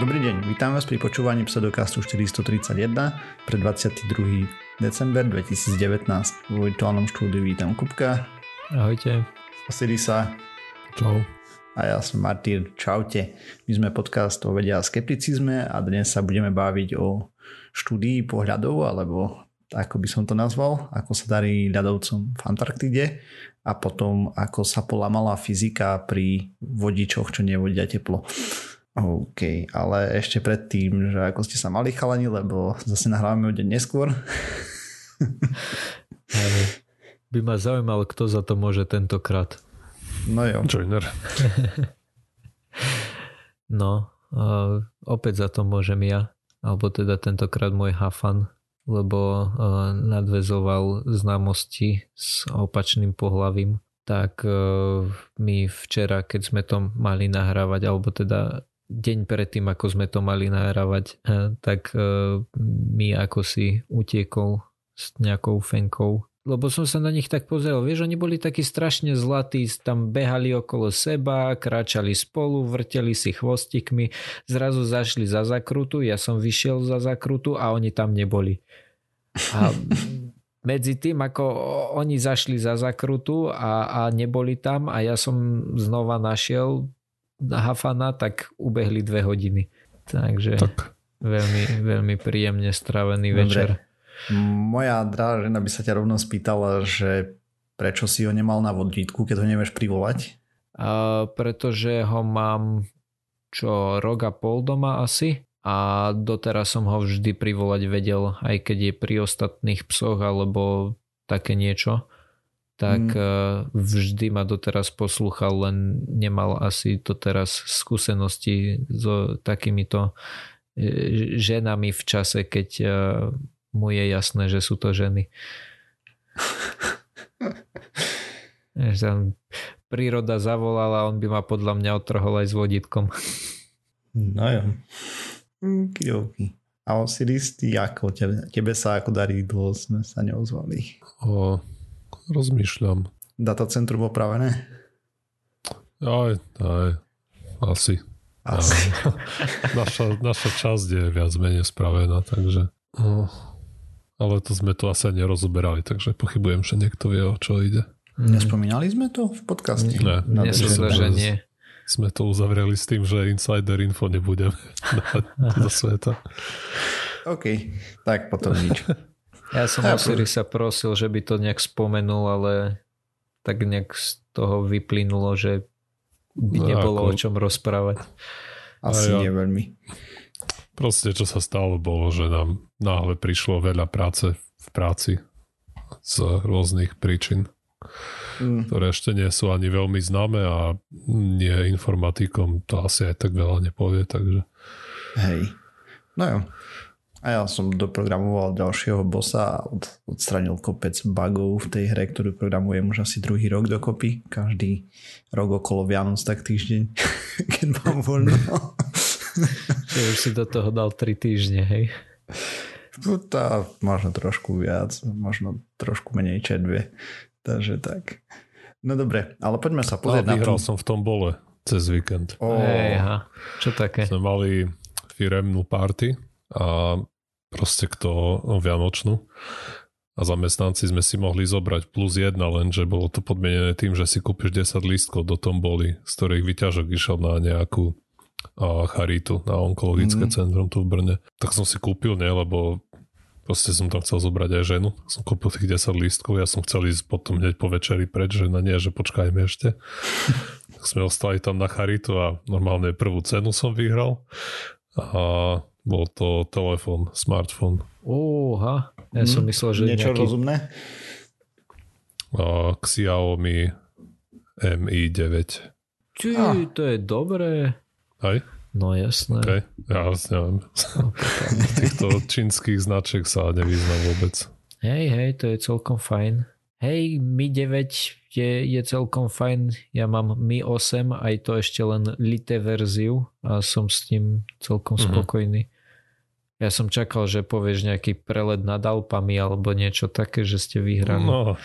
Dobrý deň, vítam vás pri počúvaní pseudokastu 431 pre 22. december 2019. V virtuálnom štúdiu vítam Kupka. Ahojte. Osirisa. Čau. A ja som Martyr. Čaute. My sme podcast o vedia a skepticizme a dnes sa budeme baviť o štúdii pohľadov, alebo ako by som to nazval, ako sa darí ľadovcom v Antarktide a potom ako sa polamala fyzika pri vodičoch, čo nevodia teplo. OK, ale ešte predtým, že ako ste sa mali chalani, lebo zase nahrávame o deň neskôr. by ma zaujímalo, kto za to môže tentokrát. No jo. Joiner. no, uh, opäť za to môžem ja, alebo teda tentokrát môj hafan, lebo uh, nadvezoval známosti s opačným pohlavím tak uh, my včera, keď sme to mali nahrávať, alebo teda deň predtým, ako sme to mali nahrávať, eh, tak eh, mi ako si utiekol s nejakou fenkou. Lebo som sa na nich tak pozeral, vieš, oni boli takí strašne zlatí, tam behali okolo seba, kráčali spolu, vrteli si chvostikmi, zrazu zašli za zakrutu, ja som vyšiel za zakrutu a oni tam neboli. A medzi tým, ako oni zašli za zakrutu a, a neboli tam a ja som znova našiel Hafana, tak ubehli dve hodiny. Takže tak. veľmi, veľmi príjemne stravený Dobre. večer. Moja drahá žena by sa ťa rovno spýtala, že prečo si ho nemal na vodítku, keď ho nevieš privolať? A, pretože ho mám čo rok a pol doma asi a doteraz som ho vždy privolať vedel, aj keď je pri ostatných psoch alebo také niečo tak mm. vždy ma doteraz poslúchal, len nemal asi doteraz skúsenosti so takýmito e, ženami v čase, keď e, mu je jasné, že sú to ženy. príroda zavolala, on by ma podľa mňa otrhol aj s vodítkom. No jo. Kidoky. A Osiris, ty ako? Tebe, tebe sa ako darí, dlho sme sa neozvali. O, Rozmýšľam. Datacentrum opravené? Aj, aj. Asi. Asi. naša, naša časť je viac menej spravená, takže... No, ale to sme to asi nerozoberali, takže pochybujem, že niekto vie, o čo ide. Nespomínali sme to v podcaste? Ne. Myslím, že nie. Sme to uzavreli s tým, že insider info nebudeme do sveta. OK, tak potom nič. Ja som ja, sa prosil, že by to nejak spomenul, ale tak nejak z toho vyplynulo, že by no, nebolo ako... o čom rozprávať. Asi ja, nie veľmi. Proste čo sa stalo bolo, že nám náhle prišlo veľa práce v práci z rôznych príčin, mm. ktoré ešte nie sú ani veľmi známe a nie informatikom to asi aj tak veľa nepovie, takže... Hej. No jo. A ja som doprogramoval ďalšieho bossa a od, odstranil kopec bugov v tej hre, ktorú programujem už asi druhý rok dokopy. Každý rok okolo Vianoc tak týždeň, keď mám voľno. Že už si do toho dal 3 týždne, hej? Tá, možno trošku viac, možno trošku menej čedve. Takže tak. No dobre, ale poďme sa pozrieť na to. som v tom bole cez víkend. Oh. Hey, aha. Čo také? Sme mali firemnú party a proste kto no, Vianočnú a zamestnanci sme si mohli zobrať plus jedna, lenže bolo to podmienené tým, že si kúpiš 10 lístkov do tomboli, z ktorých vyťažok išiel na nejakú a charitu, na onkologické mm. centrum tu v Brne. Tak som si kúpil, nie, lebo proste som tam chcel zobrať aj ženu. Som kúpil tých 10 lístkov, ja som chcel ísť potom hneď po večeri preč, že na nie, že počkajme ešte. tak sme ostali tam na charitu a normálne prvú cenu som vyhral. A bol to telefón, smartfón. Úha, ja som hmm. myslel, že Niečo nejaký... rozumné? A Xiaomi Mi 9. Či, ah. to je dobré. Aj? No jasné. Okay. Ja neviem. týchto čínskych značiek sa nevyznam vôbec. Hej, hej, to je celkom fajn. Hej, Mi 9 je, je celkom fajn. Ja mám Mi 8, aj to ešte len lité verziu a som s ním celkom mm-hmm. spokojný. Ja som čakal, že povieš nejaký prelet nad Alpami alebo niečo také, že ste vyhrali. No.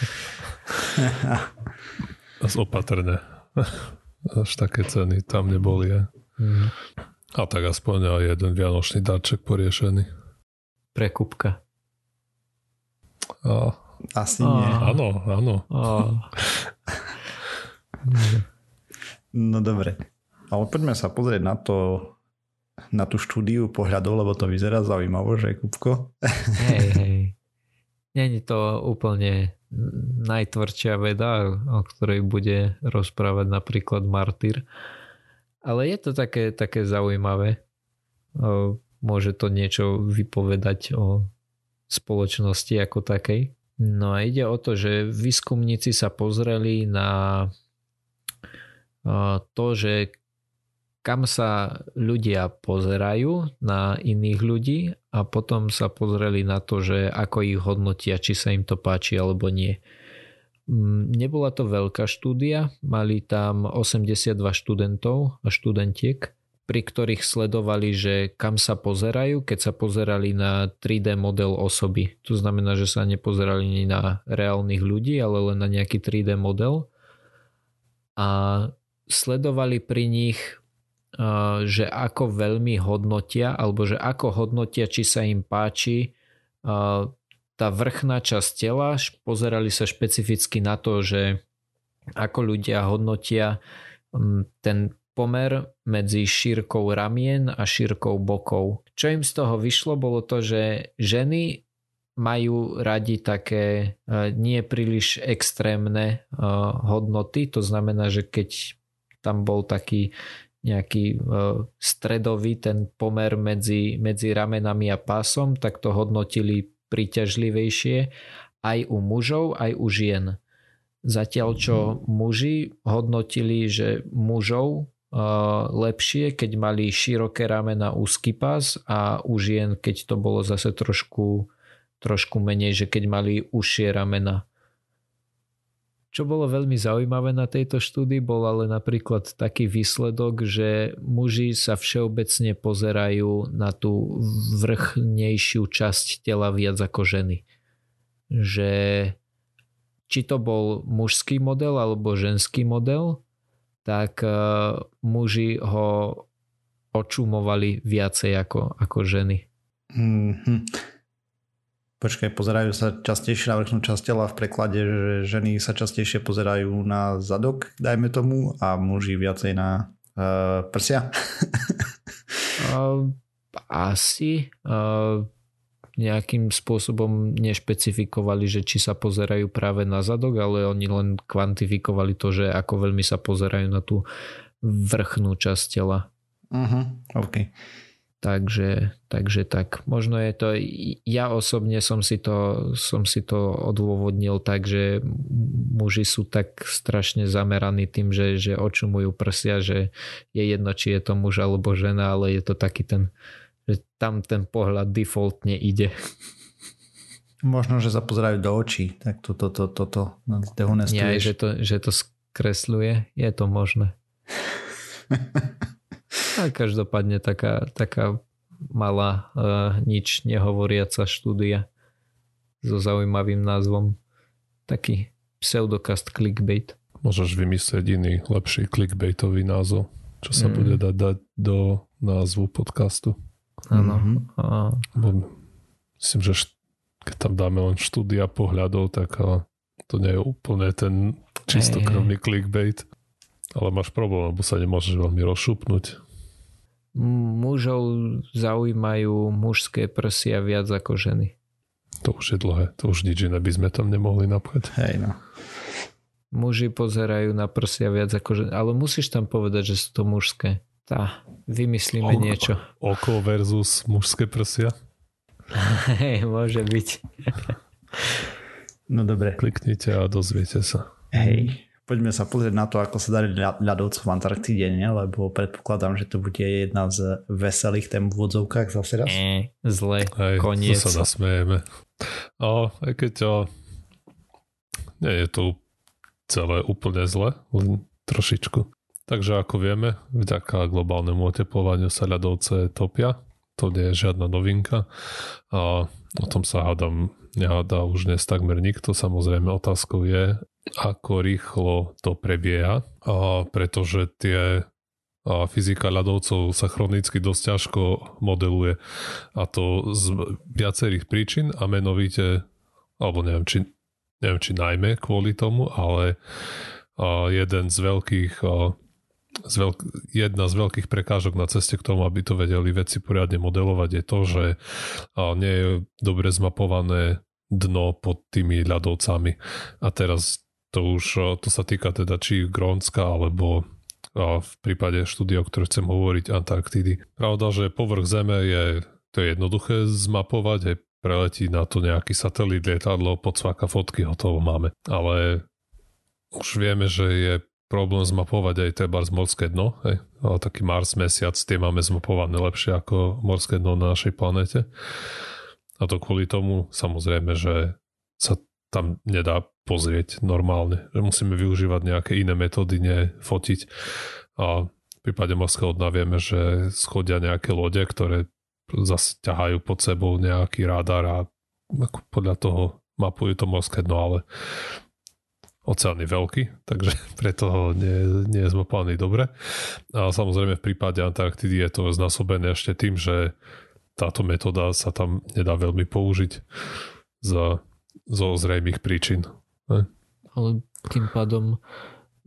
Opatrne. Až také ceny tam neboli. Mm. A tak aspoň aj jeden vianočný darček poriešený. Prekupka. A, Asi nie. áno, áno. No dobre. Ale poďme sa pozrieť na to, na tú štúdiu pohľadov, lebo to vyzerá zaujímavo, že Kupko? hej, hej. Není to úplne najtvrdšia veda, o ktorej bude rozprávať napríklad Martyr. Ale je to také, také zaujímavé. Môže to niečo vypovedať o spoločnosti ako takej. No a ide o to, že výskumníci sa pozreli na to, že kam sa ľudia pozerajú na iných ľudí a potom sa pozreli na to, že ako ich hodnotia, či sa im to páči alebo nie. Mm, Nebola to veľká štúdia, mali tam 82 študentov a študentiek, pri ktorých sledovali, že kam sa pozerajú, keď sa pozerali na 3D model osoby. To znamená, že sa nepozerali ni na reálnych ľudí, ale len na nejaký 3D model. A sledovali pri nich že ako veľmi hodnotia, alebo že ako hodnotia, či sa im páči tá vrchná časť tela. Pozerali sa špecificky na to, že ako ľudia hodnotia ten pomer medzi šírkou ramien a šírkou bokov. Čo im z toho vyšlo, bolo to, že ženy majú radi také uh, nie príliš extrémne uh, hodnoty, to znamená, že keď tam bol taký nejaký uh, stredový ten pomer medzi, medzi ramenami a pásom, tak to hodnotili príťažlivejšie aj u mužov, aj u žien. Zatiaľ čo muži hodnotili, že mužov lepšie, keď mali široké ramena, úzky pás a u žien, keď to bolo zase trošku, trošku menej, že keď mali užšie ramena. Čo bolo veľmi zaujímavé na tejto štúdii, bol ale napríklad taký výsledok, že muži sa všeobecne pozerajú na tú vrchnejšiu časť tela viac ako ženy. Že či to bol mužský model alebo ženský model, tak uh, muži ho očumovali viacej ako, ako ženy. Mhm. Počkaj, pozerajú sa častejšie na vrchnú časť tela v preklade, že ženy sa častejšie pozerajú na zadok, dajme tomu, a muži viacej na uh, prsia. Uh, asi uh, nejakým spôsobom nešpecifikovali, že či sa pozerajú práve na zadok, ale oni len kvantifikovali to, že ako veľmi sa pozerajú na tú vrchnú časť tela. uh-huh. OK. Takže, takže tak. Možno je to, ja osobne som si to, som si to odôvodnil tak, že muži sú tak strašne zameraní tým, že, že očumujú prsia, že je jedno, či je to muž alebo žena, ale je to taký ten, že tam ten pohľad defaultne ide. Možno, že sa pozerajú do očí, tak toto, toto, toto Nie, dehonestuješ. že to, že to skresľuje, je to možné. A každopádne taká, taká malá, uh, nič nehovoriaca štúdia so zaujímavým názvom. Taký pseudokast clickbait. Môžeš vymyslieť iný, lepší clickbaitový názov, čo sa Mm. bude dať dať do názvu podcastu. Áno. Mhm. A myslím, že št- keď tam dáme len štúdia pohľadov, tak a, to nie je úplne ten čistokrvný clickbait. Ale máš problém, lebo sa nemôžeš veľmi rozšupnúť. mužov zaujímajú mužské prsia viac ako ženy. To už je dlhé, to už nič iné by sme tam nemohli napchať. Hej, no. Muži pozerajú na prsia viac ako ženy, ale musíš tam povedať, že sú to mužské. Tá, vymyslíme Oko. niečo. Oko versus mužské prsia. Hej, môže byť. No dobre. Kliknite a dozviete sa. Hej. Poďme sa pozrieť na to, ako sa darí ľa- ľadovcom v Antarktide, ne? lebo predpokladám, že to bude jedna z veselých tém v vodzovkách zase raz. Nie, zle, Hej, koniec. to sa nasmejeme. A aj keď o, nie je to celé úplne zle, len trošičku. Takže ako vieme, vďaka globálnemu oteplovaniu sa ľadovce topia. To nie je žiadna novinka. A o tom sa hádam, nehádá už dnes takmer nikto. Samozrejme otázkou je, ako rýchlo to prebieha. A pretože tie a fyzika ľadovcov sa chronicky dosť ťažko modeluje a to z viacerých príčin a menovite, alebo neviem či, neviem či najmä kvôli tomu, ale jeden z veľkých z veľk, jedna z veľkých prekážok na ceste k tomu, aby to vedeli veci poriadne modelovať je to, že nie je dobre zmapované dno pod tými ľadovcami. A teraz to už, to sa týka teda či Grónska alebo v prípade štúdia, o ktorom chcem hovoriť, Antarktidy. Pravda, že povrch Zeme je, to je jednoduché zmapovať, aj preletí na to nejaký satelit, lietadlo, podsváka fotky, hotovo máme. Ale už vieme, že je problém zmapovať aj treba z morské dno, hej. Ale taký Mars, Mesiac, tie máme zmapované lepšie ako morské dno na našej planete. A to kvôli tomu, samozrejme, že sa tam nedá pozrieť normálne. Že musíme využívať nejaké iné metódy, nefotiť. A v prípade morského dna vieme, že schodia nejaké lode, ktoré zase ťahajú pod sebou nejaký radar a podľa toho mapujú to morské dno, ale oceán je veľký, takže preto ho nie, nie je zmapovaný dobre. A samozrejme v prípade Antarktidy je to znásobené ešte tým, že táto metóda sa tam nedá veľmi použiť za, zo zrejmých príčin. Ne? Ale tým pádom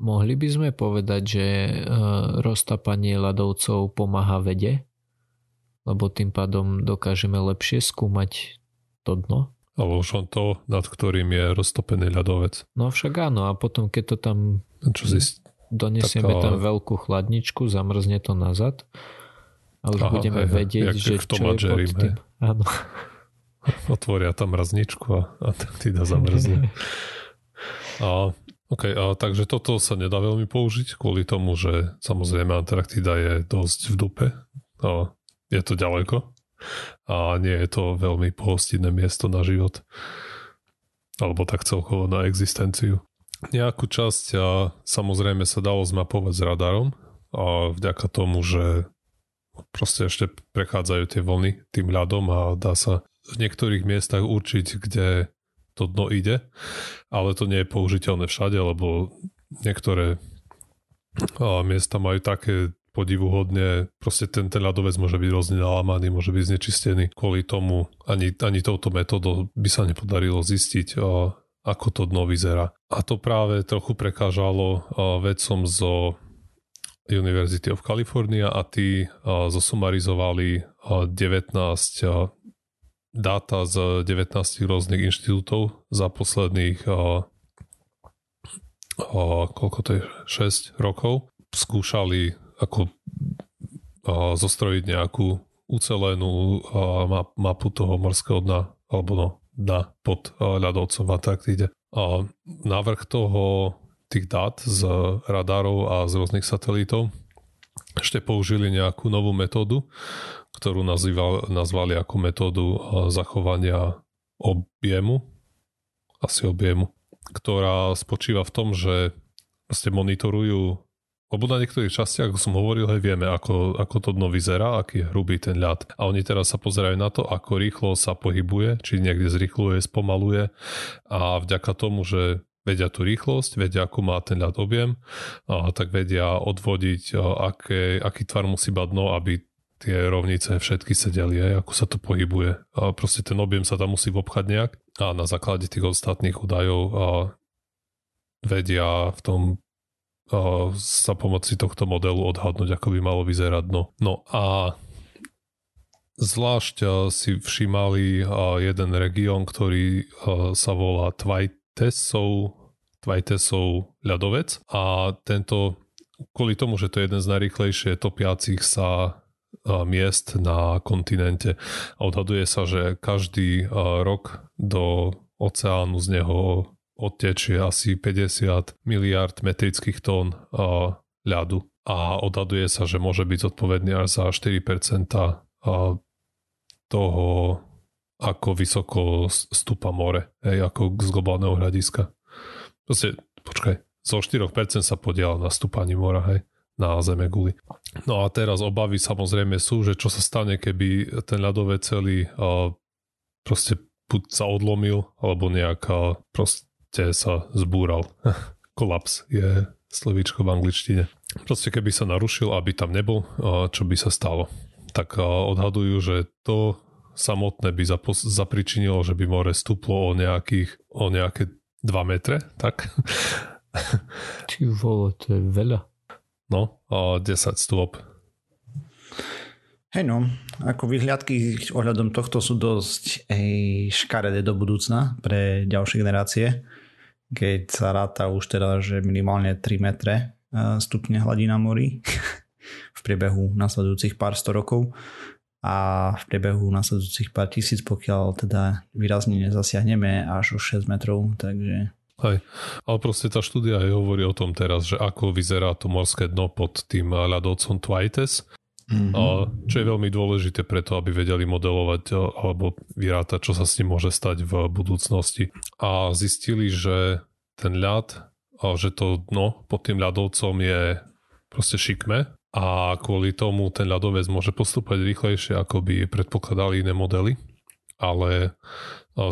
mohli by sme povedať, že uh, roztapanie ľadovcov pomáha vede? Lebo tým pádom dokážeme lepšie skúmať to dno? Alebo už on to, nad ktorým je roztopený ľadovec. No však áno, a potom keď to tam Čo si... donesieme taká... tam veľkú chladničku, zamrzne to nazad a už Aha, budeme hej, vedieť, že čo je pod tým. Áno. Otvoria tam mrazničku a Antarktida zamrzne. A, okay, a, takže toto sa nedá veľmi použiť kvôli tomu, že samozrejme Antarktida je dosť v dupe. A je to ďaleko a nie je to veľmi pohostinné miesto na život. Alebo tak celkovo na existenciu. Nejakú časť a samozrejme sa dalo zmapovať s radarom a vďaka tomu, že proste ešte prechádzajú tie vlny tým ľadom a dá sa v niektorých miestach určiť, kde to dno ide, ale to nie je použiteľné všade, lebo niektoré miesta majú také podivuhodne, proste ten, ten ľadovec môže byť rôzne nalamaný, môže byť znečistený. Kvôli tomu ani, ani touto metodou by sa nepodarilo zistiť, ako to dno vyzerá. A to práve trochu prekážalo vedcom zo University of California a tí zosumarizovali 19 dáta z 19 rôznych inštitútov za posledných koľko to je, 6 rokov. Skúšali ako a, zostrojiť nejakú ucelenú a, mapu toho morského dna, alebo no, dna pod ľadovcom v Antarktíde. A návrh toho tých dát z radarov a z rôznych satelitov ešte použili nejakú novú metódu, ktorú nazýval, nazvali ako metódu zachovania objemu, asi objemu, ktorá spočíva v tom, že proste monitorujú lebo na niektorých častiach, ako som hovoril, hej, vieme, ako, ako to dno vyzerá, aký je hrubý ten ľad. A oni teraz sa pozerajú na to, ako rýchlo sa pohybuje, či niekde zrýchluje, spomaluje a vďaka tomu, že vedia tú rýchlosť, vedia, akú má ten ľad objem, a tak vedia odvodiť, aké, aký tvar musí mať dno, aby tie rovnice všetky sedeli, aj, ako sa to pohybuje. A proste ten objem sa tam musí obchať nejak a na základe tých ostatných údajov a vedia v tom sa pomoci tohto modelu odhadnúť, ako by malo vyzerať dno. No a zvlášť si všímali jeden región, ktorý sa volá Tvajtesov, Tvajtesov ľadovec a tento kvôli tomu, že to je jeden z najrychlejšie topiacich sa miest na kontinente. Odhaduje sa, že každý rok do oceánu z neho odtečie asi 50 miliard metrických tón ľadu. A odhaduje sa, že môže byť zodpovedný až za 4% toho, ako vysoko stúpa more, hej, ako z globálneho hľadiska. Proste, počkaj, zo 4% sa podiela na stúpaní mora, hej na zeme guli. No a teraz obavy samozrejme sú, že čo sa stane, keby ten ľadové celý proste sa odlomil, alebo nejaká proste sa zbúral. Kolaps je slovíčko v angličtine. proste keby sa narušil, aby tam nebol, čo by sa stalo. Tak odhadujú, že to samotné by zapričinilo, že by more stúplo o, nejakých, o nejaké 2 metre, tak? Ty vole, to je veľa. No, 10 stôp. Hej no, ako vyhliadky ohľadom tohto sú dosť ej, škaredé do budúcna pre ďalšie generácie, keď sa ráta už teda, že minimálne 3 metre stupne hladina morí v priebehu nasledujúcich pár sto rokov a v priebehu nasledujúcich pár tisíc, pokiaľ teda výrazne nezasiahneme až o 6 metrov, takže Hej, ale proste tá štúdia aj hovorí o tom teraz, že ako vyzerá to morské dno pod tým ľadovcom Twites Mm-hmm. Čo je veľmi dôležité preto, aby vedeli modelovať alebo vyrátať, čo sa s ním môže stať v budúcnosti. A zistili, že ten ľad, že to dno pod tým ľadovcom je proste šikme a kvôli tomu ten ľadovec môže postúpať rýchlejšie, ako by predpokladali iné modely. Ale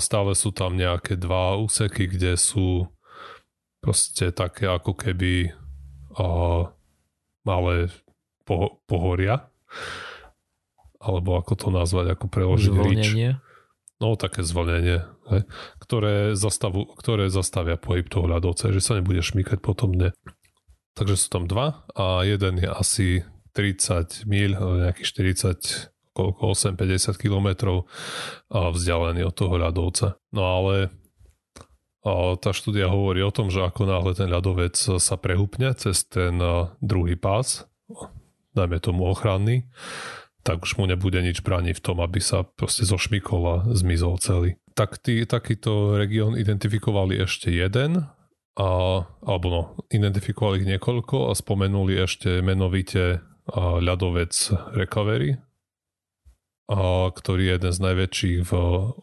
stále sú tam nejaké dva úseky, kde sú proste také ako keby uh, malé po, pohoria, alebo ako to nazvať, ako preložiť rič. No také zvolnenie, he, ktoré, zastavu, ktoré zastavia pohyb toho ľadovca, že sa nebude šmýkať potom dne. Takže sú tam dva a jeden je asi 30 mil, nejakých 40, koľko, 8-50 kilometrov vzdialený od toho ľadovca. No ale tá štúdia hovorí o tom, že ako náhle ten ľadovec sa prehupne cez ten druhý pás, dajme tomu ochranný, tak už mu nebude nič brániť v tom, aby sa proste zošmykol a zmizol celý. Tak tí, takýto región identifikovali ešte jeden, a, alebo no, identifikovali ich niekoľko a spomenuli ešte menovite ľadovec Recovery, a, ktorý je jeden z najväčších v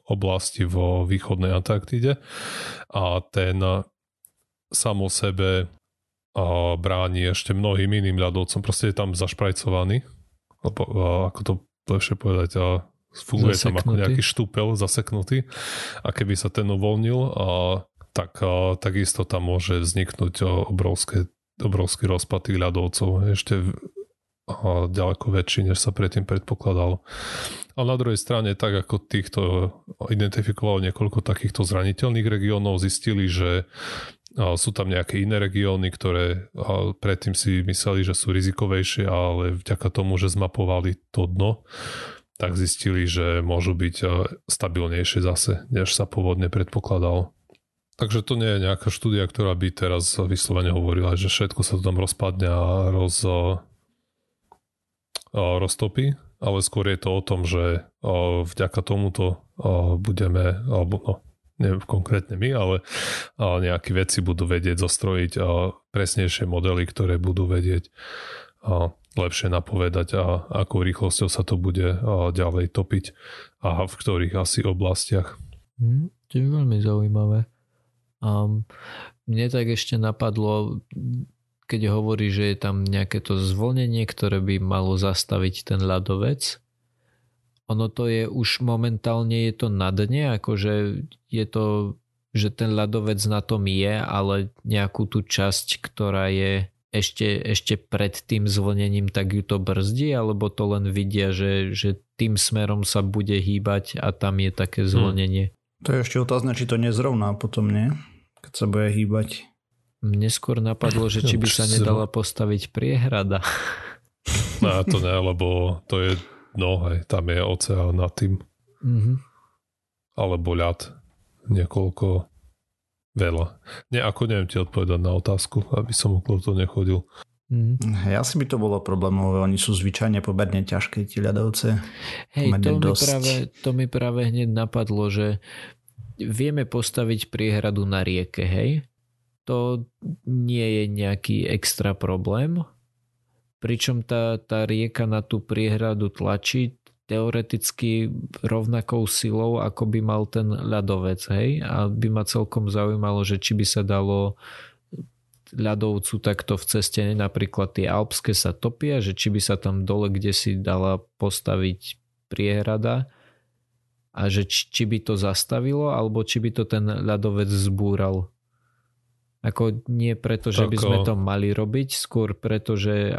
oblasti vo východnej Antarktide a ten samo sebe a bráni ešte mnohým iným ľadovcom. Proste je tam zašprajcovaný, a ako to lepšie povedať, a funguje zaseknutý. tam ako nejaký štúpel zaseknutý a keby sa ten uvoľnil, a, tak a, takisto tam môže vzniknúť obrovské, obrovský rozpad tých ľadovcov. Ešte a, ďaleko väčší, než sa predtým predpokladalo. A na druhej strane, tak ako týchto identifikovalo niekoľko takýchto zraniteľných regiónov, zistili, že sú tam nejaké iné regióny, ktoré predtým si mysleli, že sú rizikovejšie, ale vďaka tomu, že zmapovali to dno, tak zistili, že môžu byť stabilnejšie zase, než sa pôvodne predpokladalo. Takže to nie je nejaká štúdia, ktorá by teraz vyslovene hovorila, že všetko sa tam rozpadne a roz, roztopí, ale skôr je to o tom, že vďaka tomuto budeme, alebo no, neviem konkrétne my, ale, nejaké veci budú vedieť zostrojiť a presnejšie modely, ktoré budú vedieť a lepšie napovedať a akou rýchlosťou sa to bude ďalej topiť a v ktorých asi oblastiach. Hmm, to je veľmi zaujímavé. Um, mne tak ešte napadlo, keď hovorí, že je tam nejaké to zvolnenie, ktoré by malo zastaviť ten ľadovec, ono to je už momentálne je to na dne, akože je to, že ten ľadovec na tom je, ale nejakú tú časť, ktorá je ešte, ešte pred tým zvlnením, tak ju to brzdí, alebo to len vidia, že, že tým smerom sa bude hýbať a tam je také hm. zvlnenie. Hmm. To je ešte otázne, či to nezrovná potom, nie? Keď sa bude hýbať. Mne skôr napadlo, že či by sa nedala postaviť priehrada. No to ne, lebo to je No, hej, tam je oceán nad tým. Mm-hmm. Alebo ľad. Niekoľko veľa. Nie, ako neviem ti odpovedať na otázku, aby som okolo toho nechodil. Mm. Ja si by to bolo problémové, oni sú zvyčajne poberne ťažké, ti ľadovce. Hej, to mi, práve, to mi práve hneď napadlo, že vieme postaviť priehradu na rieke, hej? To nie je nejaký extra problém, pričom tá, tá rieka na tú priehradu tlačí teoreticky rovnakou silou, ako by mal ten ľadovec, hej? A by ma celkom zaujímalo, že či by sa dalo ľadovcu takto v ceste, napríklad tie alpské sa topia, že či by sa tam dole kde si dala postaviť priehrada a že či, či by to zastavilo, alebo či by to ten ľadovec zbúral. Ako nie preto, že by sme to mali robiť, skôr preto, že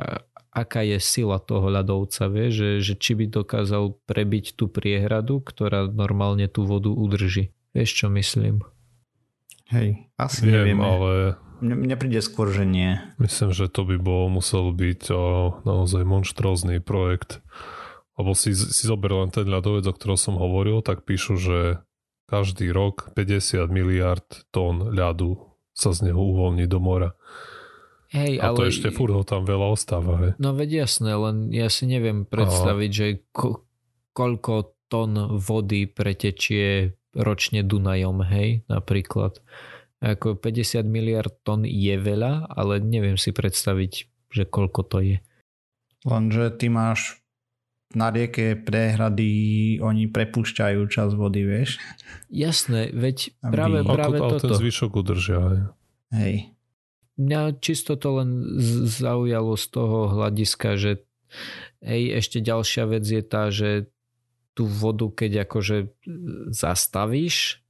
aká je sila toho ľadovca, vie? Že, že či by dokázal prebiť tú priehradu, ktorá normálne tú vodu udrží. Vieš, čo myslím? Hej, asi Viem, nevieme. ale Mne, mne príde skôr, že nie. myslím, že to by bol musel byť o, naozaj monštrózny projekt. Lebo si, si zober len ten ľadovec, o ktorom som hovoril, tak píšu, že každý rok 50 miliard tón ľadu sa z neho uvoľní do mora. Hej, A ale... to ešte furt ho tam veľa ostáva. Hej. No veď jasné, len ja si neviem predstaviť, že ko- koľko tón vody pretečie ročne Dunajom, hej, napríklad. Ako 50 miliard tón je veľa, ale neviem si predstaviť, že koľko to je. Lenže ty máš na rieke prehrady, oni prepúšťajú čas vody, vieš? Jasné, veď Aby- práve, Ako, práve ale ten toto. zvyšok udržia. Hej. Hej. Mňa čisto to len zaujalo z toho hľadiska, že hej, ešte ďalšia vec je tá, že tú vodu, keď akože zastavíš,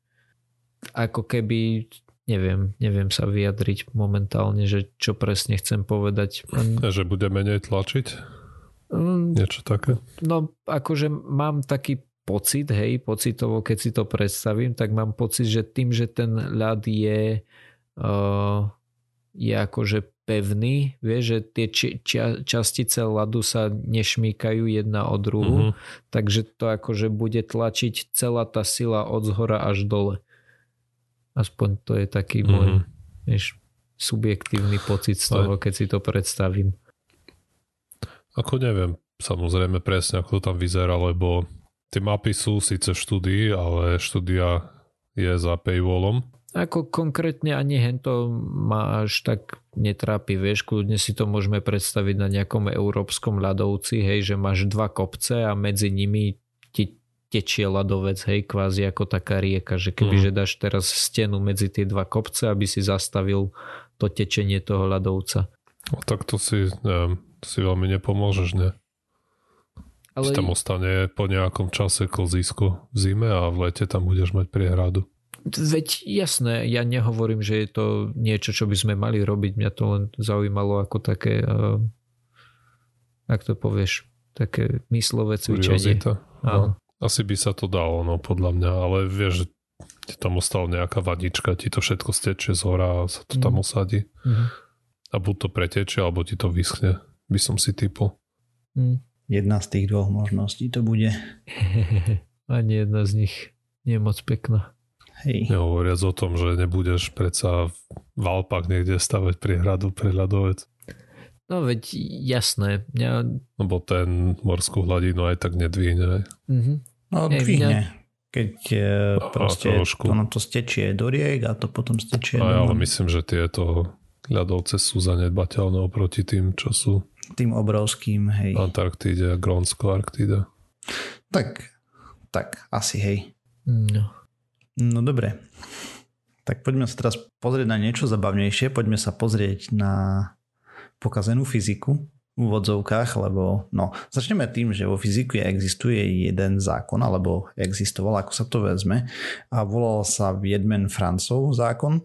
ako keby neviem, neviem sa vyjadriť momentálne, že čo presne chcem povedať. Len, Že bude menej tlačiť? mm, Niečo také? No akože mám taký pocit, hej, pocitovo, keď si to predstavím, tak mám pocit, že tým, že ten ľad je uh, je akože pevný, vieš, že tie či, čia, častice ľadu sa nešmýkajú jedna od druhu, Mhm. takže to akože bude tlačiť celá tá sila od zhora až dole. Aspoň to je taký Mhm. môj vieš, subjektívny pocit z toho, keď si to predstavím. Ako neviem samozrejme presne, ako to tam vyzerá, lebo tie mapy sú síce v štúdii, ale štúdia je za paywallom. Ako konkrétne ani hento ma až tak netrápi, vieš, kľudne si to môžeme predstaviť na nejakom európskom ľadovci, hej, že máš dva kopce a medzi nimi ti tečie ľadovec, hej, kvázi ako taká rieka, že keby Mhm. že dáš teraz stenu medzi tie dva kopce, aby si zastavil to tečenie toho ľadovca. No, tak to si, neviem, to si veľmi nepomôžeš, ne? Ale Ti tam ostane po nejakom čase klzisko v zime a v lete tam budeš mať priehradu. Veď jasné, ja nehovorím, že je to niečo, čo by sme mali robiť, mňa to len zaujímalo ako také, uh, ak to povieš, také myslové cvičenie. Áno. Asi by sa to dalo, no podľa mňa, ale vieš, že ti tam ostala nejaká vadička, ti to všetko stečie z hora a sa to tam Mm. usadí. Mhm. A buď to pretečie, alebo ti to vyschne, by som si typol. Mm. Jedna z tých dvoch možností to bude. Ani jedna z nich nie je moc pekná. Hej. Nehovoriac o tom, že nebudeš predsa v Alpách niekde stavať priehradu pre ľadovec, No veď jasné. Mňa, lebo ten morskú hladinu aj tak nedvíne. mhm. No dvihne. Keď e, A- a proste trošku. ono to stečie do riek a to potom stečie Aj, ale do, myslím, že tieto ľadovce sú zanedbateľné oproti tým, čo sú tým obrovským, hej. v Antarktíde a Grónsko, Arktída. Tak, tak, asi hej. No. No dobre. Tak poďme sa teraz pozrieť na niečo zabavnejšie. Poďme sa pozrieť na pokazenú fyziku v úvodzovkách, lebo no, začneme tým, že vo fyziku existuje jeden zákon, alebo existoval, ako sa to vezme, a volal sa Viedmen Francov zákon,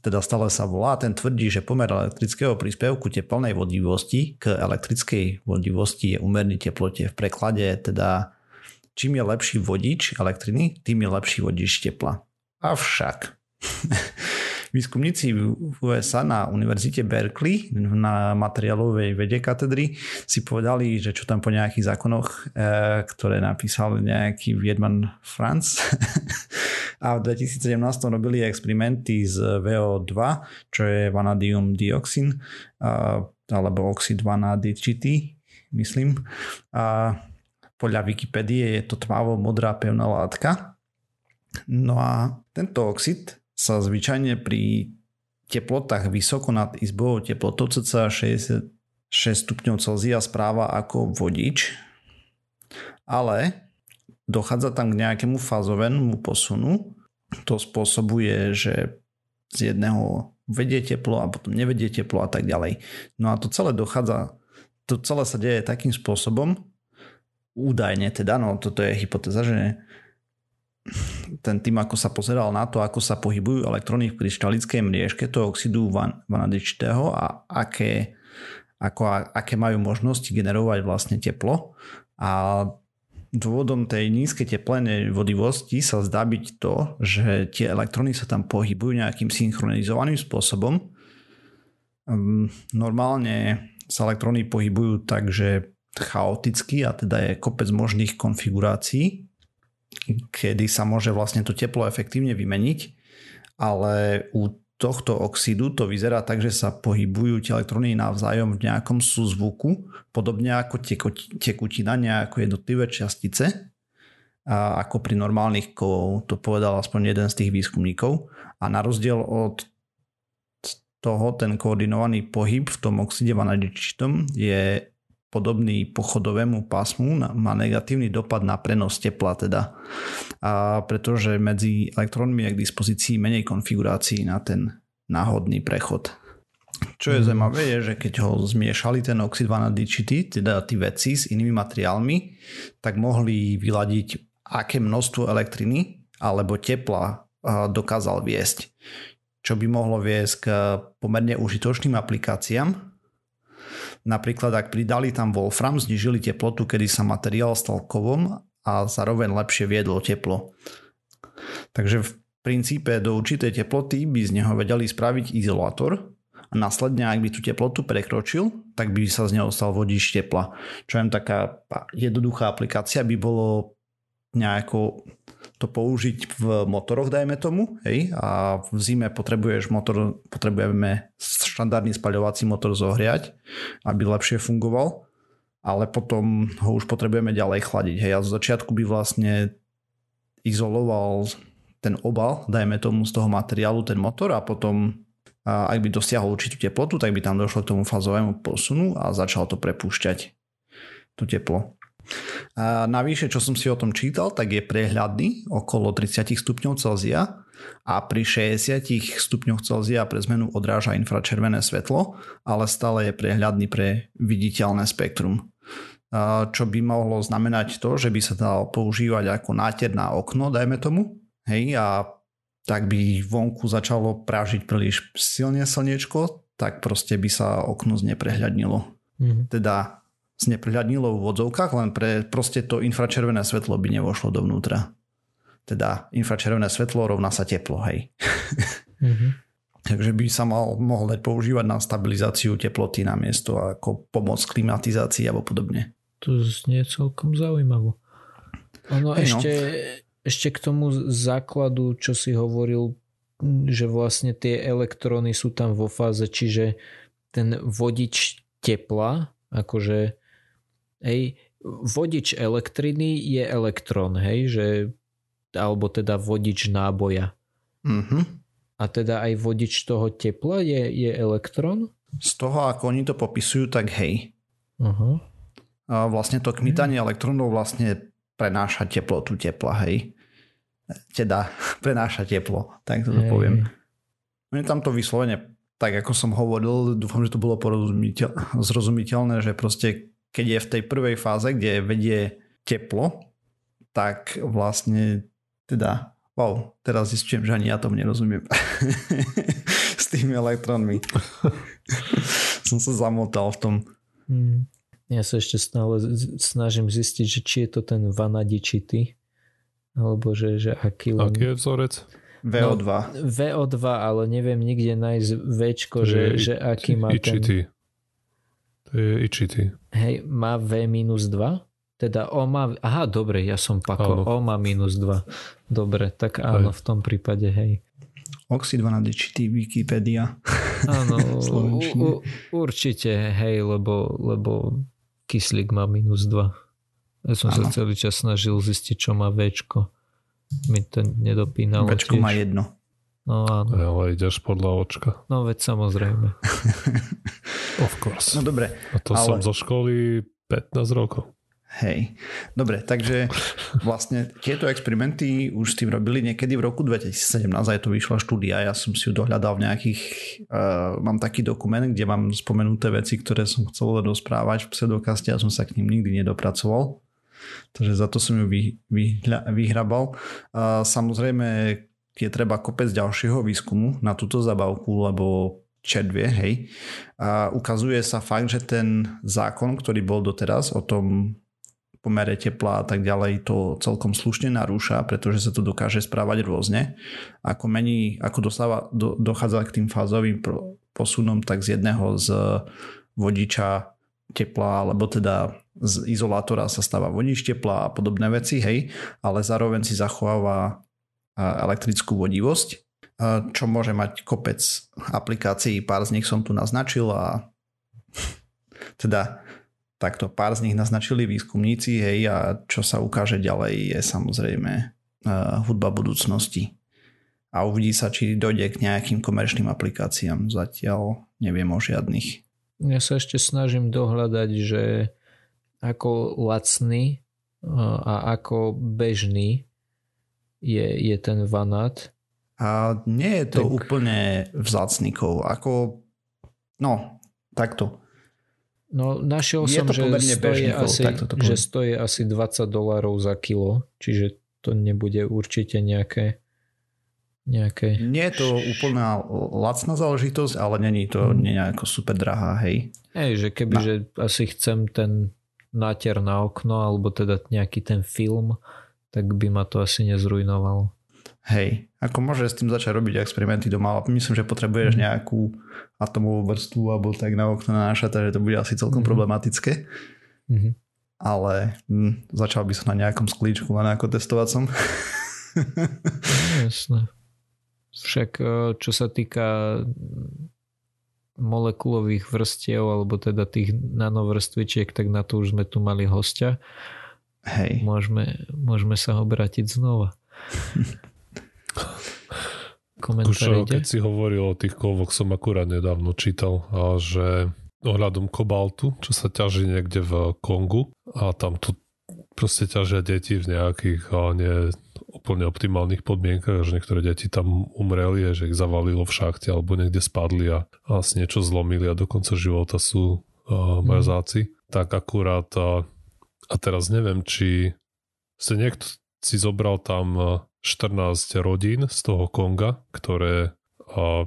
teda stále sa volá, ten tvrdí, že pomer elektrického príspevku teplnej vodivosti k elektrickej vodivosti je úmerný teplote. V preklade teda čím je lepší vodič elektriny, tým je lepší vodič tepla. Avšak výskumníci v USA na Univerzite Berkeley na materiálovej vede katedry si povedali, že čo tam po nejakých zákonoch, e, ktoré napísal nejaký Viedman Franz a v 2017 robili experimenty z VO2, čo je vanadium dioxin alebo oxid vanadičitý, myslím. A podľa Wikipédie je to tmavo modrá pevná látka. No a tento oxid sa zvyčajne pri teplotách vysoko nad izbovou teplotou cca 66 stupňov Celzia správa ako vodič, ale dochádza tam k nejakému fazovému posunu. To spôsobuje, že z jedného vedie teplo a potom nevedie teplo a tak ďalej. No a to celé dochádza, to celé sa deje takým spôsobom, údajne teda, no toto je hypotéza, že ten tým, ako sa pozeral na to, ako sa pohybujú elektróny v kryštalickej mriežke toho oxidu van, vanadičitého a aké, ako, aké majú možnosti generovať vlastne teplo. A dôvodom tej nízkej teplenej vodivosti sa zdá byť to, že tie elektróny sa tam pohybujú nejakým synchronizovaným spôsobom. Ehm, normálne sa elektróny pohybujú tak, že chaoticky a teda je kopec možných konfigurácií kedy sa môže vlastne to teplo efektívne vymeniť, ale u tohto oxidu to vyzerá tak, že sa pohybujú tie elektróny navzájom v nejakom súzvuku, podobne ako tekutina, nejako jednotlivé častice, a ako pri normálnych kovov, to povedal aspoň jeden z tých výskumníkov. A na rozdiel od toho, ten koordinovaný pohyb v tom oxide vanadičitom je podobný pochodovému pásmu, má negatívny dopad na prenos tepla teda. A pretože medzi elektrónmi je k dispozícii menej konfigurácií na ten náhodný prechod. Čo je mm. zaujímavé je, že keď ho zmiešali ten oxid vanadičity, teda tí veci s inými materiálmi, tak mohli vyladiť aké množstvo elektriny alebo tepla dokázal viesť. Čo by mohlo viesť k pomerne užitočným aplikáciám, Napríklad ak pridali tam Wolfram, znižili teplotu, kedy sa materiál stal kovom a zároveň lepšie viedlo teplo. Takže v princípe do určitej teploty by z neho vedeli spraviť izolátor a následne ak by tú teplotu prekročil, tak by sa z neho stal vodič tepla. Čo je taká jednoduchá aplikácia by bolo nejako to použiť v motoroch, dajme tomu, hej, a v zime potrebuješ motor, potrebujeme štandardný spaľovací motor zohriať, aby lepšie fungoval, ale potom ho už potrebujeme ďalej chladiť, hej, a z začiatku by vlastne izoloval ten obal, dajme tomu z toho materiálu, ten motor a potom a ak by dosiahol určitú teplotu, tak by tam došlo k tomu fazovému posunu a začal to prepúšťať to teplo. A navyše, čo som si o tom čítal, tak je prehľadný okolo 30 stupňov Celzia a pri 60 stupňoch Celzia pre zmenu odráža infračervené svetlo, ale stále je prehľadný pre viditeľné spektrum. Čo by mohlo znamenať to, že by sa dal používať ako náter na okno, dajme tomu, hej, a tak by vonku začalo prážiť príliš silne slniečko, tak proste by sa okno zneprehľadnilo. Mm-hmm. Teda zneprehľadnilo v vodzovkách, len pre proste to infračervené svetlo by nevošlo dovnútra. Teda infračervené svetlo rovná sa teplo, hej. Mm-hmm. Takže by sa mal, mohol dať používať na stabilizáciu teploty na miesto ako pomoc klimatizácii alebo podobne. To znie celkom zaujímavo. Ono hey, ešte, no. ešte k tomu základu, čo si hovoril, že vlastne tie elektróny sú tam vo fáze, čiže ten vodič tepla, akože Hej, vodič elektriny je elektrón, hej, že, alebo teda vodič náboja. Mm-hmm. A teda aj vodič toho tepla je, je elektrón? Z toho, ako oni to popisujú, tak hej. Uh-huh. A vlastne to kmitanie uh-huh. elektrónov vlastne prenáša teplotu tepla, hej. Teda prenáša teplo, tak to, to poviem. Oni tam to vyslovene, tak ako som hovoril, dúfam, že to bolo zrozumiteľné, že proste keď je v tej prvej fáze, kde vedie teplo, tak vlastne teda, wow, teraz zistujem, že ani ja tomu nerozumiem. S tými elektrónmi. Som sa zamotal v tom. Hmm. Ja sa ešte stále snažím zistiť, že či je to ten vanadičitý, alebo že, že aký len... Aký je vzorec? VO2. No, VO2, ale neviem nikde nájsť Včko, že, že aký má ten... To je ičity. Hej, má V minus 2? Teda O má... Aha, dobre, ja som pako. O má minus 2. Dobre, tak áno, hej. v tom prípade, hej. Oxid vanadičitý Wikipedia. Áno, u, u, určite, hej, lebo, lebo kyslík má minus 2. Ja som ano. sa celý čas snažil zistiť, čo má Včko. Mi to nedopínalo. Včko má jedno. No áno. Ale ideš podľa očka. No veď samozrejme. of course. No dobre. A to ale... som zo školy 15 rokov. Hej, dobre, takže vlastne tieto experimenty už s tým robili niekedy v roku 2017, aj to vyšla štúdia, ja som si ju dohľadal v nejakých, uh, mám taký dokument, kde mám spomenuté veci, ktoré som chcel rozprávať v pseudokaste a som sa k ním nikdy nedopracoval. Takže za to som ju vy, vy, vyhrabal. A samozrejme je treba kopec ďalšieho výskumu na túto zabavku, lebo červie, hej. A ukazuje sa fakt, že ten zákon, ktorý bol doteraz o tom pomere tepla a tak ďalej to celkom slušne narúša, pretože sa to dokáže správať rôzne. Ako mení, ako dostáva, do, dochádza k tým fázovým posunom, tak z jedného z vodiča tepla, alebo teda z izolátora sa stáva vodič tepla a podobné veci, hej, ale zároveň si zachováva elektrickú vodivosť, čo môže mať kopec aplikácií, pár z nich som tu naznačil a teda takto pár z nich naznačili výskumníci, hej, a čo sa ukáže ďalej je samozrejme hudba budúcnosti. A uvidí sa, či dojde k nejakým komerčným aplikáciám. Zatiaľ neviem o žiadnych. Ja sa ešte snažím dohľadať, že ako lacný a ako bežný je, je ten vanát. A nie je to tak... úplne vzácnikov. Ako, no, takto No našiel je som, že stojí, asi, že stojí asi 20 dolárov za kilo, čiže to nebude určite nejaké nejaké... Nie je to úplná lacná záležitosť, ale není to hmm. nejako super drahá, hej. Hej, že keby, na... že asi chcem ten náter na okno, alebo teda nejaký ten film, tak by ma to asi nezrujnovalo. Hej, ako môže s tým začať robiť experimenty doma, ale myslím, že potrebuješ mm. nejakú atomovú vrstvu alebo tak na okno nanášať, takže to bude asi celkom mm. problematické. Mm. Ale hm, začal by som na nejakom sklíčku, len ako testovacom. No, jasné. Však e, čo sa týka molekulových vrstiev alebo teda tých nanovrstvičiek, tak na to už sme tu mali hostia. Hej. Môžeme, môžeme sa obrátiť znova. Komentári keď si hovoril o tých kovoch, som akurát nedávno čítal, a že ohľadom kobaltu, čo sa ťaží niekde v Kongu a tam tu proste ťažia deti v nejakých a nie úplne optimálnych podmienkach, že niektoré deti tam umreli, že ich zavalilo v šachte alebo niekde spadli a, a si niečo zlomili a do konca života sú a, mrzáci. Mm. Tak akurát a, a teraz neviem, či ste niekto si zobral tam 14 rodín z toho Konga, ktoré a,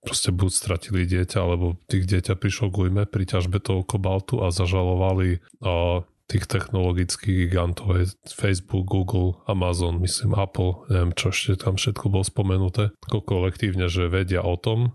proste buď stratili dieťa, alebo tých dieťa prišlo k ujme pri ťažbe toho kobaltu a zažalovali a, tých technologických gigantov, Facebook, Google, Amazon, myslím Apple, neviem čo ešte tam všetko bolo spomenuté, ako kolektívne, že vedia o tom,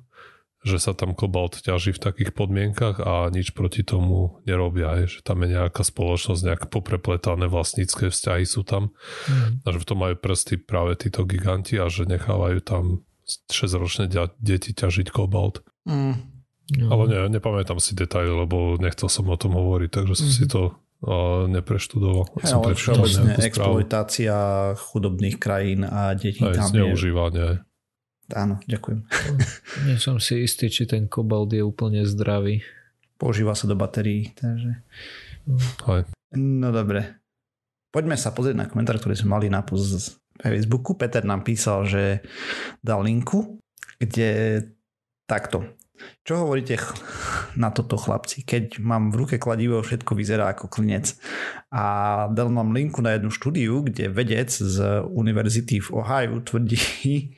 že sa tam kobalt ťaží v takých podmienkach a nič proti tomu nerobia, je, že tam je nejaká spoločnosť, nejaké poprepletané vlastnícke vzťahy sú tam mm. a že v tom majú prsty práve títo giganti a že nechávajú tam 6-ročné deti ťažiť kobalt. Mm. No. Ale ne, nepamätám si detaily, lebo nechcel som o tom hovoriť, takže som mm. si to uh, nepreštudoval. Hey, som ale všeobecne exploitácia chudobných krajín a detí Aj, tam je... Áno, ďakujem. Nie som si istý, či ten kobalt je úplne zdravý. Používa sa do batérií, takže... Aj. No dobre. Poďme sa pozrieť na komentár, ktorý sme mali na Facebooku. Peter nám písal, že dal linku, kde takto. Čo hovoríte na toto chlapci? Keď mám v ruke kladivo, všetko vyzerá ako klinec. A dal nám linku na jednu štúdiu, kde vedec z univerzity v Ohio tvrdí,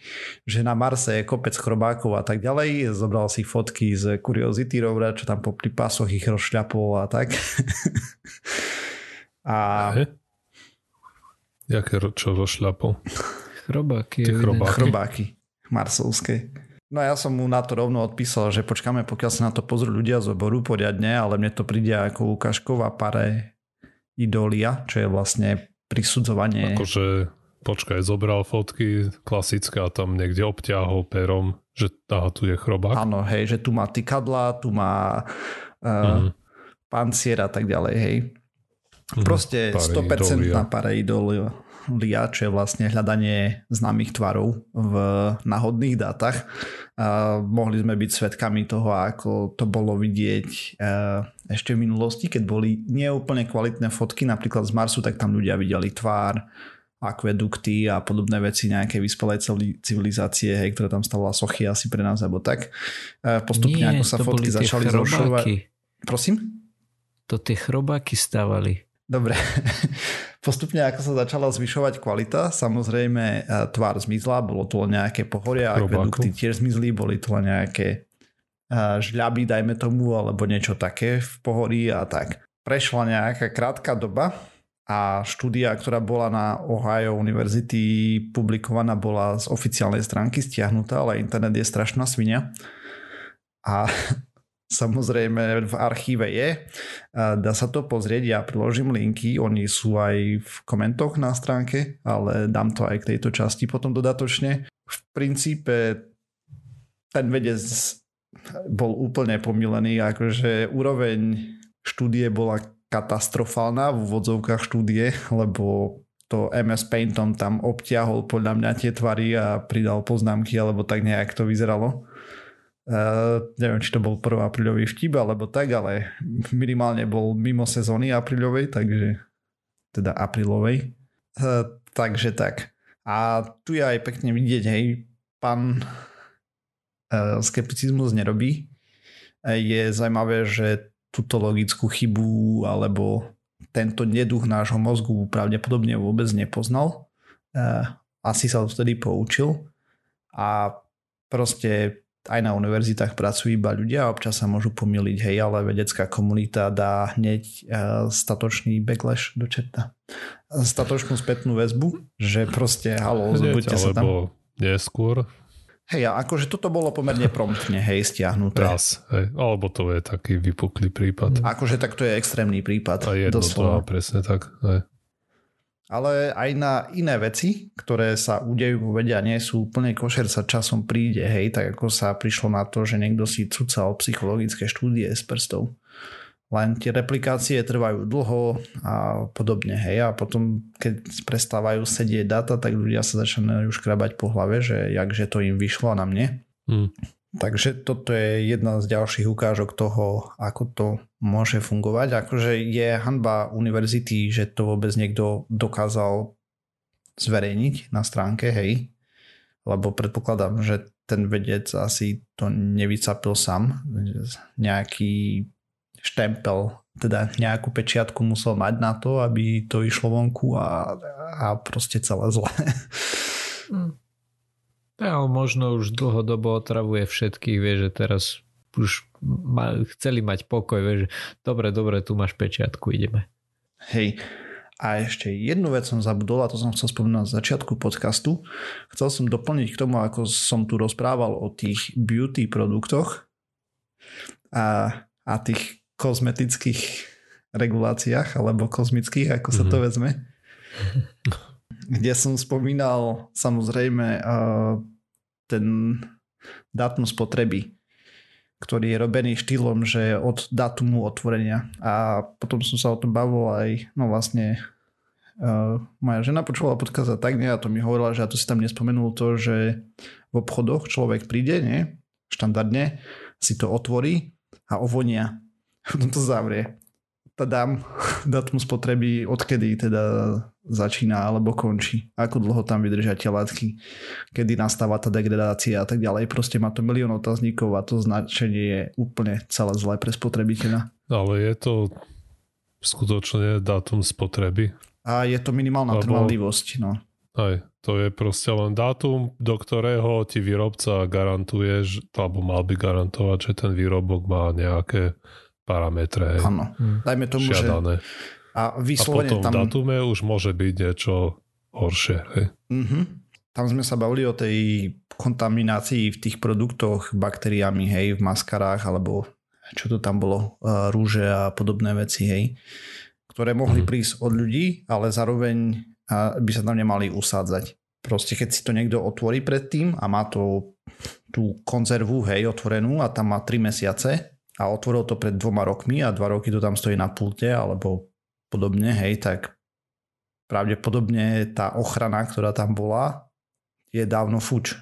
že na Marse je kopec chrobákov a tak ďalej. Zobral si fotky z Curiosity rovera, čo tam popri pásoch ich rozšľapol a tak. a... Jaké čo rozšľapol? Chrobáky. Chrobáky. Chrobáky marsovské. No ja som mu na to rovno odpísal, že počkáme, pokiaľ sa na to pozrú ľudia z oboru poriadne, ale mne to príde ako ukážková pare idolia, čo je vlastne prisudzovanie. Akože, počkaj, zobral fotky klasické a tam niekde obťahol perom, že aha, tu je chrobák. Áno, hej, že tu má tykadla, tu má uh, mm. pancier a tak ďalej, hej. Mm, Proste 100% na pareidolia LIA, čo je vlastne hľadanie známych tvarov v náhodných dátach. A mohli sme byť svetkami toho, ako to bolo vidieť e, ešte v minulosti, keď boli neúplne kvalitné fotky, napríklad z Marsu, tak tam ľudia videli tvár, akvedukty a podobné veci nejaké vyspelej civilizácie, hej, ktorá tam stala sochy asi pre nás, alebo tak. E, postupne Nie, ako sa fotky začali zrušovať. Prosím? To tie chrobáky stavali. Dobre. Postupne, ako sa začala zvyšovať kvalita, samozrejme e, tvár zmizla, bolo tu len nejaké pohoria, akvedukty tiež zmizli, boli tu len nejaké e, žľaby, dajme tomu, alebo niečo také v pohorí a tak. Prešla nejaká krátka doba a štúdia, ktorá bola na Ohio University publikovaná, bola z oficiálnej stránky stiahnutá, ale internet je strašná svinia. A samozrejme v archíve je. Dá sa to pozrieť, ja priložím linky, oni sú aj v komentoch na stránke, ale dám to aj k tejto časti potom dodatočne. V princípe ten vedec bol úplne pomilený, akože úroveň štúdie bola katastrofálna v úvodzovkách štúdie, lebo to MS Paintom tam obtiahol podľa mňa tie tvary a pridal poznámky, alebo tak nejak to vyzeralo. Uh, neviem, či to bol 1. apríľový vtip alebo tak, ale minimálne bol mimo sezóny apríľovej, takže teda aprílovej. Uh, takže tak. A tu je aj pekne vidieť, hej, pán uh, skepticizmus nerobí. Je zaujímavé, že túto logickú chybu alebo tento neduch nášho mozgu pravdepodobne vôbec nepoznal. Asi sa vtedy poučil a proste aj na univerzitách pracujú iba ľudia a občas sa môžu pomýliť, hej, ale vedecká komunita dá hneď uh, statočný backlash do čerta. Statočnú spätnú väzbu, že proste halo, zbuďte sa tam. neskôr. Hej, a akože toto bolo pomerne promptne, hej, stiahnuté. Raz, hej, alebo to je taký vypuklý prípad. Akože tak to je extrémny prípad. A jedno doslova. presne tak, hej ale aj na iné veci, ktoré sa udejú vo vede a nie sú úplne košer sa časom príde, hej, tak ako sa prišlo na to, že niekto si cucal psychologické štúdie z prstov. Len tie replikácie trvajú dlho a podobne, hej, a potom keď prestávajú sedieť data, tak ľudia sa začínajú škrabať po hlave, že jakže to im vyšlo na mne. Hmm. Takže toto je jedna z ďalších ukážok toho, ako to môže fungovať. Akože je hanba univerzity, že to vôbec niekto dokázal zverejniť na stránke, hej. Lebo predpokladám, že ten vedec asi to nevycapil sám. Nejaký štempel, teda nejakú pečiatku musel mať na to, aby to išlo vonku a, a proste celé zle. Mm. Ale možno už dlhodobo otravuje všetkých, vie, že teraz už ma, chceli mať pokoj, vie, že dobre, dobre, tu máš pečiatku, ideme. Hej, a ešte jednu vec som zabudol a to som chcel spomenúť na začiatku podcastu. Chcel som doplniť k tomu, ako som tu rozprával o tých beauty produktoch a, a tých kozmetických reguláciách alebo kozmických, ako sa to mhm. vezme. kde som spomínal samozrejme ten dátum spotreby, ktorý je robený štýlom, že od dátumu otvorenia. A potom som sa o tom bavil aj, no vlastne uh, moja žena počúvala podkaz a tak nie, a to mi hovorila, že ja to si tam nespomenul to, že v obchodoch človek príde, nie, štandardne, si to otvorí a ovonia. Potom to zavrie dám datum spotreby, odkedy teda začína alebo končí, ako dlho tam vydržia tie látky, kedy nastáva tá degradácia a tak ďalej. Proste má to milión otáznikov a to značenie je úplne celé zlé pre spotrebiteľa. Ale je to skutočne dátum spotreby? A je to minimálna Lebo... trvanlivosť, no. Aj, to je proste len dátum, do ktorého ti výrobca garantuje, alebo mal by garantovať, že ten výrobok má nejaké parametre. Áno, hm. dajme tomu, žiadané. že... A, vyslovene a potom tam... v datume už môže byť niečo horšie. Hej. Uh-huh. Tam sme sa bavili o tej kontaminácii v tých produktoch baktériami, hej, v maskarách, alebo čo to tam bolo, e, rúže a podobné veci, hej, ktoré mohli uh-huh. prísť od ľudí, ale zároveň by sa tam nemali usádzať. Proste keď si to niekto otvorí predtým a má to tú konzervu, hej, otvorenú a tam má 3 mesiace, a otvoril to pred dvoma rokmi a dva roky to tam stojí na pulte alebo podobne, hej, tak pravdepodobne tá ochrana, ktorá tam bola, je dávno fuč.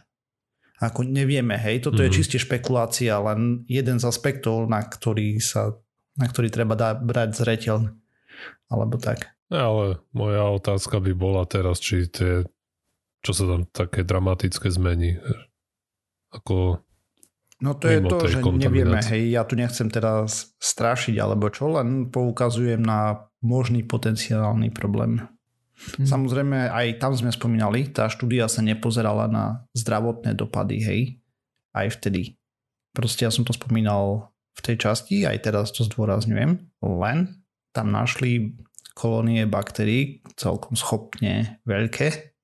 Ako nevieme, hej, toto mm-hmm. je mhm. čiste špekulácia, len jeden z aspektov, na ktorý sa, na ktorý treba dá, brať zreteľ, alebo tak. Ale moja otázka by bola teraz, či tie, čo sa tam také dramatické zmení, ako No to je to, že nevieme, hej, ja tu nechcem teraz strašiť alebo čo, len poukazujem na možný potenciálny problém. Hmm. Samozrejme, aj tam sme spomínali, tá štúdia sa nepozerala na zdravotné dopady, hej, aj vtedy. Proste ja som to spomínal v tej časti, aj teraz to zdôrazňujem, len tam našli kolónie baktérií celkom schopne veľké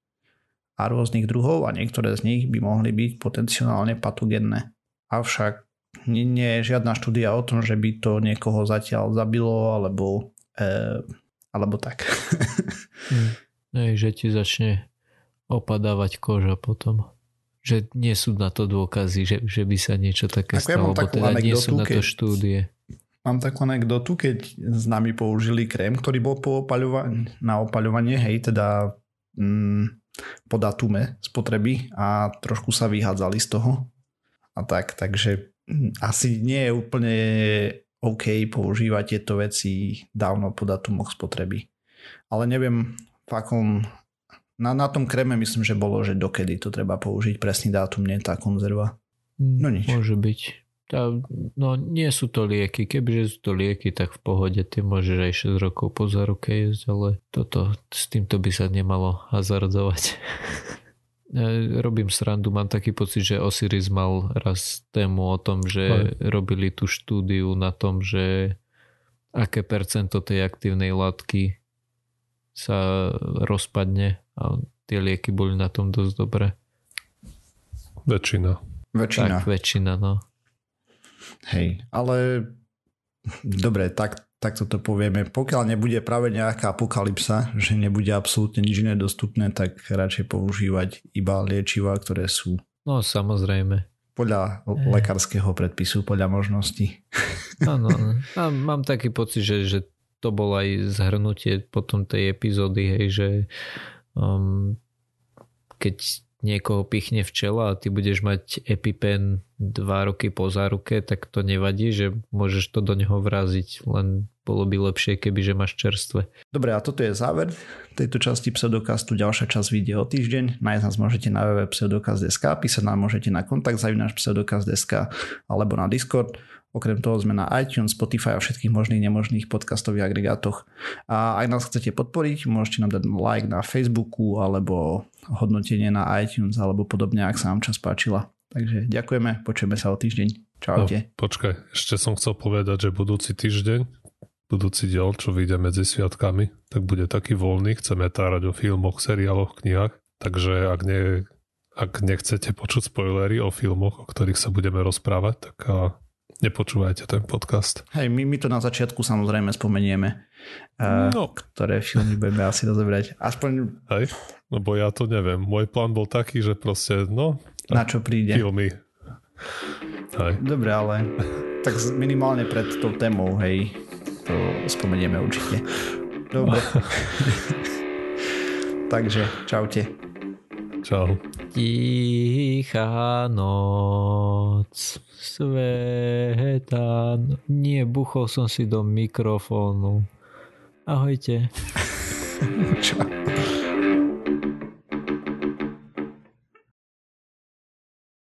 a rôznych druhov a niektoré z nich by mohli byť potenciálne patogenné. Avšak nie, nie je žiadna štúdia o tom, že by to niekoho zatiaľ zabilo alebo, e, alebo tak. hmm. Ej, že ti začne opadávať koža potom. Že nie sú na to dôkazy, že, že by sa niečo také Ako stalo, ja teda nie sú na to štúdie. Mám takú anekdotu, keď s nami použili krém, ktorý bol po opaľova- na opaľovanie, hej, teda mm, po datume spotreby a trošku sa vyhádzali z toho. A tak, takže mm, asi nie je úplne OK používať tieto veci dávno po datumoch spotreby. Ale neviem, v akom... Na, na tom kreme myslím, že bolo, že dokedy to treba použiť, presný dátum, nie tá konzerva. No nič. Môže byť. No nie sú to lieky, kebyže sú to lieky, tak v pohode ty môžeš aj 6 rokov po záruke jesť, ale toto, s týmto by sa nemalo hazardovať. Robím srandu, mám taký pocit, že Osiris mal raz tému o tom, že aj. robili tú štúdiu na tom, že aké percento tej aktívnej látky sa rozpadne a tie lieky boli na tom dosť dobré. Väčšina. Väčšina. Tak, väčšina, no. Hej, ale dobre, tak, tak toto povieme. Pokiaľ nebude práve nejaká apokalypsa, že nebude absolútne nič iné dostupné, tak radšej používať iba liečiva, ktoré sú No samozrejme. Podľa e. lekárskeho predpisu, podľa možností. Áno, mám taký pocit, že, že to bolo aj zhrnutie potom tej epizódy, hej, že um, keď niekoho pichne včela a ty budeš mať EpiPen 2 roky po záruke, tak to nevadí, že môžeš to do neho vraziť, len bolo by lepšie, keby že máš čerstve. Dobre, a toto je záver tejto časti pseudokastu. Ďalšia časť vyjde o týždeň. Nájsť nás môžete na www.pseudokast.sk, písať nám môžete na kontakt zavináš pseudokast.sk alebo na Discord. Okrem toho sme na iTunes, Spotify a všetkých možných nemožných podcastových agregátoch. A ak nás chcete podporiť, môžete nám dať like na Facebooku alebo hodnotenie na iTunes alebo podobne, ak sa vám čas páčila. Takže ďakujeme, počujeme sa o týždeň. Čaute. No, počkaj, ešte som chcel povedať, že budúci týždeň, budúci diel, čo vyjde medzi sviatkami, tak bude taký voľný, chceme tárať o filmoch, seriáloch, knihách, takže ak, nie, ak nechcete počuť spoilery o filmoch, o ktorých sa budeme rozprávať, tak nepočúvajte ten podcast. Hej, my, my to na začiatku samozrejme spomenieme, uh, no. ktoré filmy budeme asi rozobrať. Aspoň... Hej, lebo ja to neviem. Môj plán bol taký, že proste, no... Na čo príde. Filmy. Hej. Dobre, ale tak minimálne pred tou témou, hej, to spomenieme určite. Dobre. Takže, čaute. Čau. Tichá noc sveta. Nie, buchol som si do mikrofónu. Ahojte. Čau.